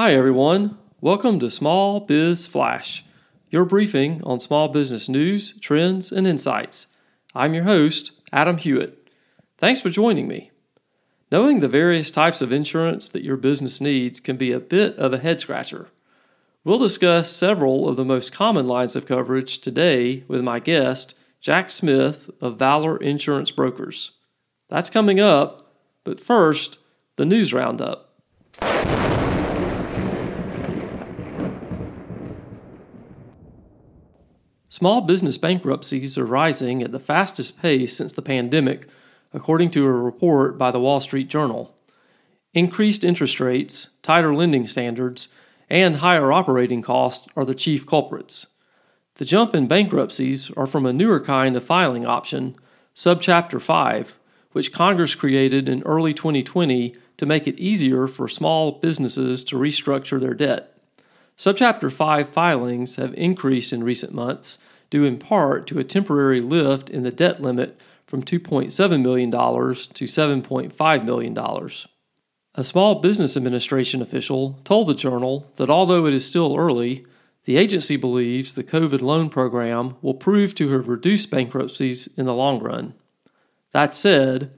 Hi, everyone. Welcome to Small Biz Flash, your briefing on small business news, trends, and insights. I'm your host, Adam Hewitt. Thanks for joining me. Knowing the various types of insurance that your business needs can be a bit of a head scratcher. We'll discuss several of the most common lines of coverage today with my guest, Jack Smith of Valor Insurance Brokers. That's coming up, but first, the news roundup. Small business bankruptcies are rising at the fastest pace since the pandemic, according to a report by the Wall Street Journal. Increased interest rates, tighter lending standards, and higher operating costs are the chief culprits. The jump in bankruptcies are from a newer kind of filing option, Subchapter 5, which Congress created in early 2020 to make it easier for small businesses to restructure their debt. Subchapter 5 filings have increased in recent months, due in part to a temporary lift in the debt limit from $2.7 million to $7.5 million. A Small Business Administration official told the Journal that although it is still early, the agency believes the COVID loan program will prove to have reduced bankruptcies in the long run. That said,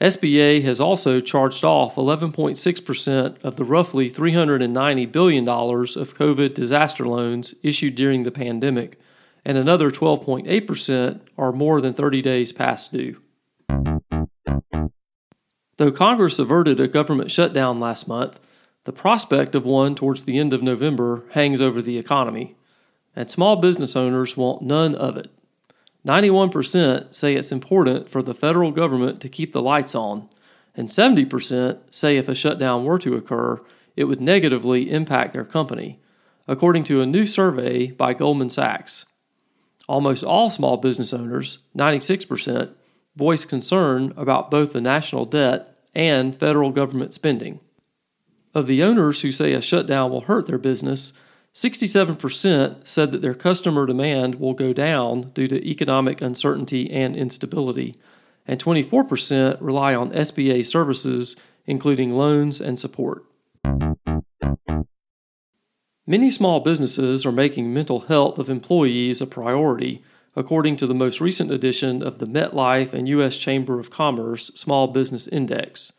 SBA has also charged off 11.6% of the roughly $390 billion of COVID disaster loans issued during the pandemic, and another 12.8% are more than 30 days past due. Though Congress averted a government shutdown last month, the prospect of one towards the end of November hangs over the economy, and small business owners want none of it. 91% say it's important for the federal government to keep the lights on, and 70% say if a shutdown were to occur, it would negatively impact their company, according to a new survey by Goldman Sachs. Almost all small business owners, 96%, voice concern about both the national debt and federal government spending. Of the owners who say a shutdown will hurt their business, 67% said that their customer demand will go down due to economic uncertainty and instability, and 24% rely on SBA services, including loans and support. Many small businesses are making mental health of employees a priority, according to the most recent edition of the MetLife and U.S. Chamber of Commerce Small Business Index.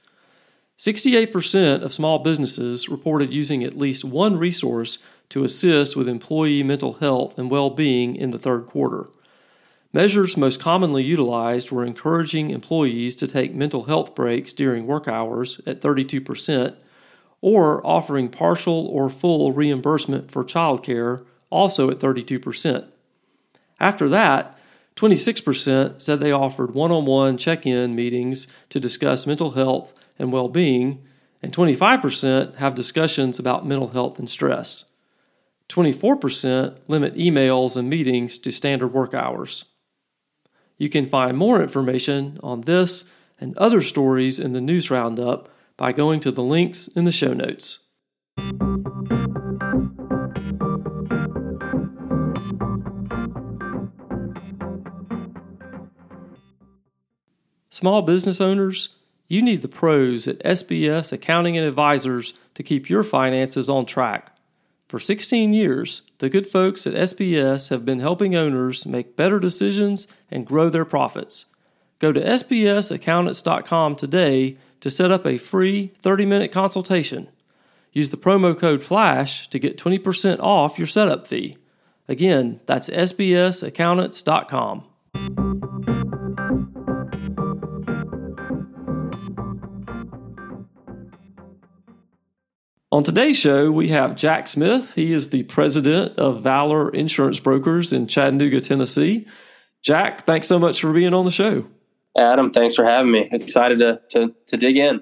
68% of small businesses reported using at least one resource to assist with employee mental health and well being in the third quarter. Measures most commonly utilized were encouraging employees to take mental health breaks during work hours at 32%, or offering partial or full reimbursement for childcare, also at 32%. After that, 26% said they offered one on one check in meetings to discuss mental health and well being, and 25% have discussions about mental health and stress. 24% limit emails and meetings to standard work hours. You can find more information on this and other stories in the news roundup by going to the links in the show notes. Small business owners, you need the pros at SBS Accounting and Advisors to keep your finances on track. For 16 years, the good folks at SBS have been helping owners make better decisions and grow their profits. Go to sbsaccountants.com today to set up a free 30 minute consultation. Use the promo code FLASH to get 20% off your setup fee. Again, that's sbsaccountants.com. On today's show, we have Jack Smith. He is the president of Valor Insurance Brokers in Chattanooga, Tennessee. Jack, thanks so much for being on the show. Adam, thanks for having me. Excited to, to, to dig in.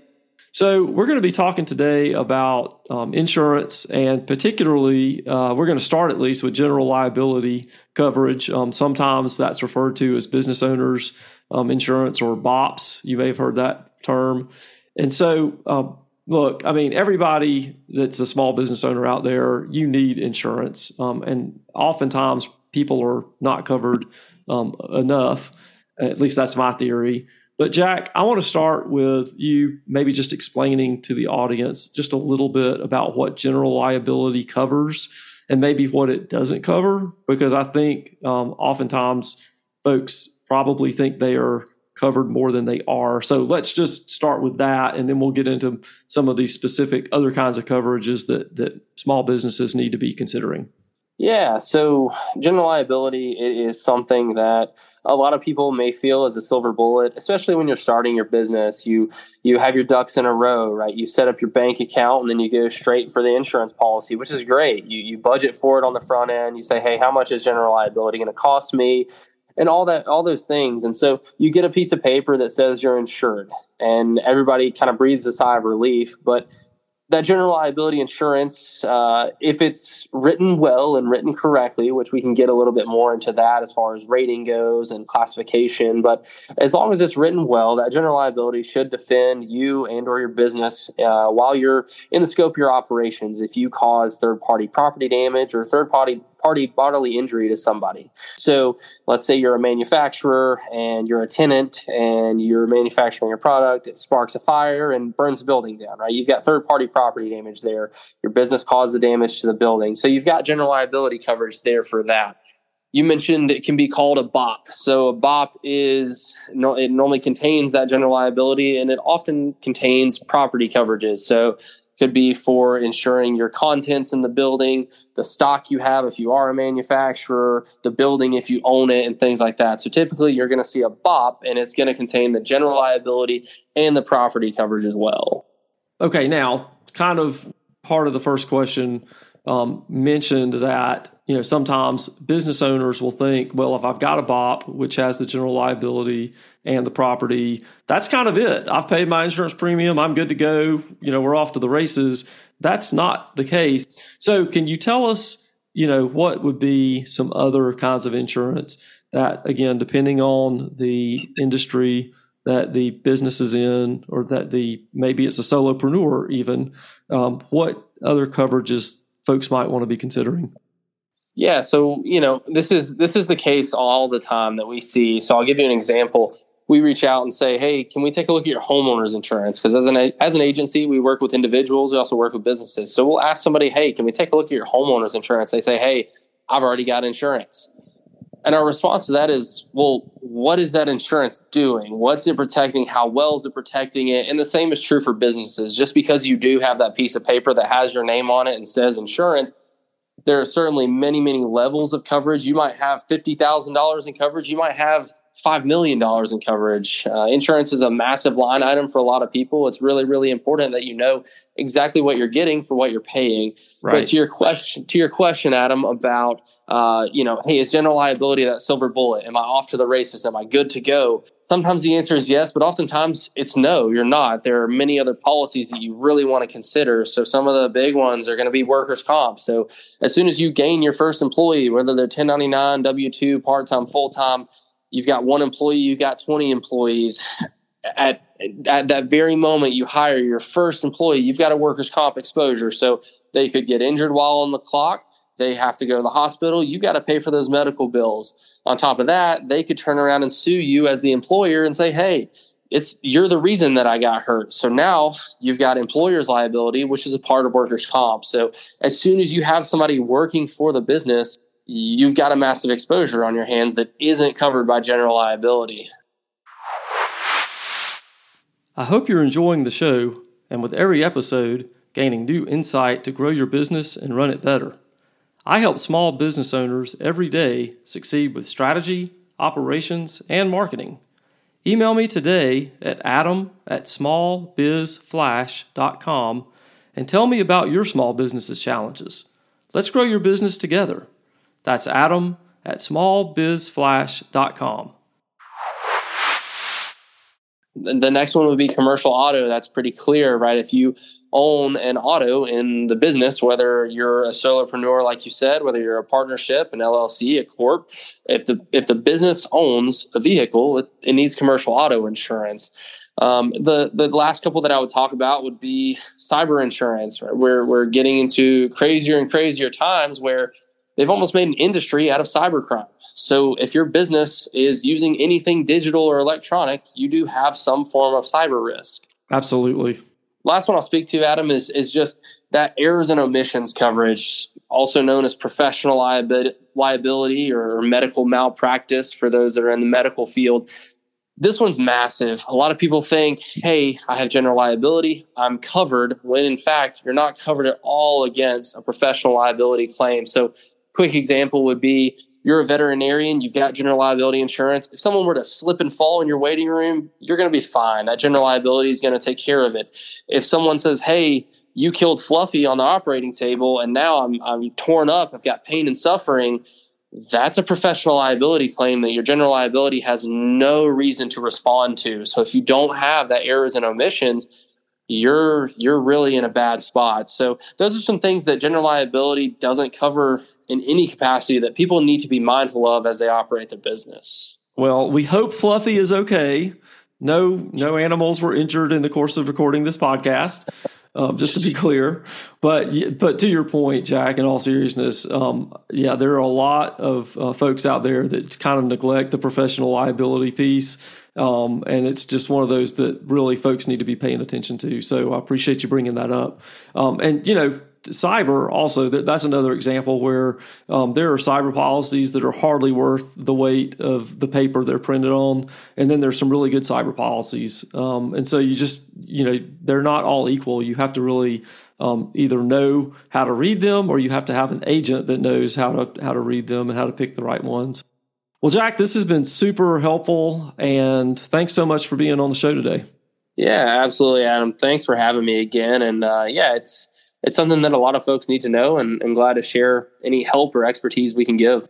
So, we're going to be talking today about um, insurance, and particularly, uh, we're going to start at least with general liability coverage. Um, sometimes that's referred to as business owners um, insurance or BOPS. You may have heard that term. And so, um, look, I mean, everybody that's a small business owner out there, you need insurance. Um, and oftentimes people are not covered um, enough. At least that's my theory. But Jack, I want to start with you maybe just explaining to the audience just a little bit about what general liability covers and maybe what it doesn't cover, because I think um, oftentimes folks probably think they are covered more than they are. So let's just start with that, and then we'll get into some of these specific other kinds of coverages that that small businesses need to be considering. Yeah, so general liability it is something that a lot of people may feel as a silver bullet, especially when you're starting your business. You you have your ducks in a row, right? You set up your bank account and then you go straight for the insurance policy, which is great. You you budget for it on the front end. You say, "Hey, how much is general liability going to cost me?" and all that all those things and so you get a piece of paper that says you're insured and everybody kind of breathes a sigh of relief but that general liability insurance, uh, if it's written well and written correctly, which we can get a little bit more into that as far as rating goes and classification, but as long as it's written well, that general liability should defend you and or your business uh, while you're in the scope of your operations. If you cause third party property damage or third party party bodily injury to somebody. So let's say you're a manufacturer and you're a tenant and you're manufacturing a product, it sparks a fire and burns the building down, right? You've got third party property damage there. Your business caused the damage to the building. So you've got general liability coverage there for that. You mentioned it can be called a BOP. So a BOP is it normally contains that general liability and it often contains property coverages. So could be for ensuring your contents in the building, the stock you have if you are a manufacturer, the building if you own it, and things like that. So typically you're going to see a BOP and it's going to contain the general liability and the property coverage as well. Okay, now, kind of part of the first question um, mentioned that you know sometimes business owners will think, well, if I've got a BOP which has the general liability and the property, that's kind of it. I've paid my insurance premium. I'm good to go. You know, we're off to the races. That's not the case. So, can you tell us, you know, what would be some other kinds of insurance that, again, depending on the industry that the business is in, or that the maybe it's a solopreneur even, um, what other coverages folks might want to be considering? Yeah, so you know this is this is the case all the time that we see. So I'll give you an example. We reach out and say, "Hey, can we take a look at your homeowners insurance?" Because as an as an agency, we work with individuals. We also work with businesses. So we'll ask somebody, "Hey, can we take a look at your homeowners insurance?" They say, "Hey, I've already got insurance." And our response to that is, well, what is that insurance doing? What's it protecting? How well is it protecting it? And the same is true for businesses. Just because you do have that piece of paper that has your name on it and says insurance, there are certainly many, many levels of coverage. You might have $50,000 in coverage. You might have $5 million in coverage. Uh, insurance is a massive line item for a lot of people. It's really, really important that you know exactly what you're getting for what you're paying. Right. But to your question, to your question, Adam, about, uh, you know, hey, is general liability that silver bullet? Am I off to the races? Am I good to go? Sometimes the answer is yes, but oftentimes it's no, you're not. There are many other policies that you really want to consider. So some of the big ones are going to be workers' comp. So as soon as you gain your first employee, whether they're 1099, W 2, part time, full time, you've got one employee, you've got 20 employees. At, at that very moment you hire your first employee, you've got a workers' comp exposure. So they could get injured while on the clock. They have to go to the hospital. You got to pay for those medical bills. On top of that, they could turn around and sue you as the employer and say, hey, it's you're the reason that I got hurt. So now you've got employer's liability, which is a part of workers' comp. So as soon as you have somebody working for the business, you've got a massive exposure on your hands that isn't covered by general liability. I hope you're enjoying the show and with every episode, gaining new insight to grow your business and run it better. I help small business owners every day succeed with strategy, operations, and marketing. Email me today at adam at smallbizflash.com and tell me about your small business's challenges. Let's grow your business together. That's Adam at smallbizflash.com. The next one would be commercial auto. That's pretty clear, right? If you own an auto in the business, whether you're a solopreneur, like you said, whether you're a partnership, an LLC, a corp, if the if the business owns a vehicle, it, it needs commercial auto insurance. Um, the the last couple that I would talk about would be cyber insurance. Right? We're we're getting into crazier and crazier times where they've almost made an industry out of cybercrime. So if your business is using anything digital or electronic, you do have some form of cyber risk. Absolutely. Last one I'll speak to, Adam, is is just that errors and omissions coverage, also known as professional liability or medical malpractice for those that are in the medical field. This one's massive. A lot of people think, hey, I have general liability, I'm covered, when in fact, you're not covered at all against a professional liability claim. So, quick example would be you're a veterinarian, you've got general liability insurance. If someone were to slip and fall in your waiting room, you're going to be fine. That general liability is going to take care of it. If someone says, hey, you killed Fluffy on the operating table and now I'm, I'm torn up, I've got pain and suffering, that's a professional liability claim that your general liability has no reason to respond to. So if you don't have that errors and omissions, you're you're really in a bad spot. So those are some things that general liability doesn't cover in any capacity that people need to be mindful of as they operate their business. Well, we hope Fluffy is okay. No no animals were injured in the course of recording this podcast um, just to be clear. But but to your point, Jack, in all seriousness, um, yeah, there are a lot of uh, folks out there that kind of neglect the professional liability piece. Um, and it's just one of those that really folks need to be paying attention to. So I appreciate you bringing that up. Um, and you know, cyber also that, that's another example where um, there are cyber policies that are hardly worth the weight of the paper they're printed on. And then there's some really good cyber policies. Um, and so you just you know they're not all equal. You have to really um, either know how to read them or you have to have an agent that knows how to how to read them and how to pick the right ones. Well jack this has been super helpful and thanks so much for being on the show today. Yeah absolutely adam. Thanks for having me again. And uh, yeah it's it's something that a lot of folks need to know and, and glad to share any help or expertise we can give.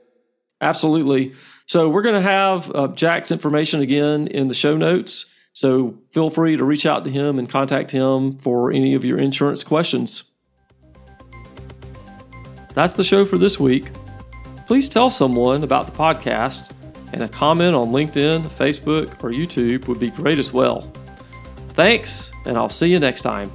Absolutely. So we're going to have uh, Jack's information again in the show notes. So feel free to reach out to him and contact him for any of your insurance questions. That's the show for this week. Please tell someone about the podcast, and a comment on LinkedIn, Facebook, or YouTube would be great as well. Thanks, and I'll see you next time.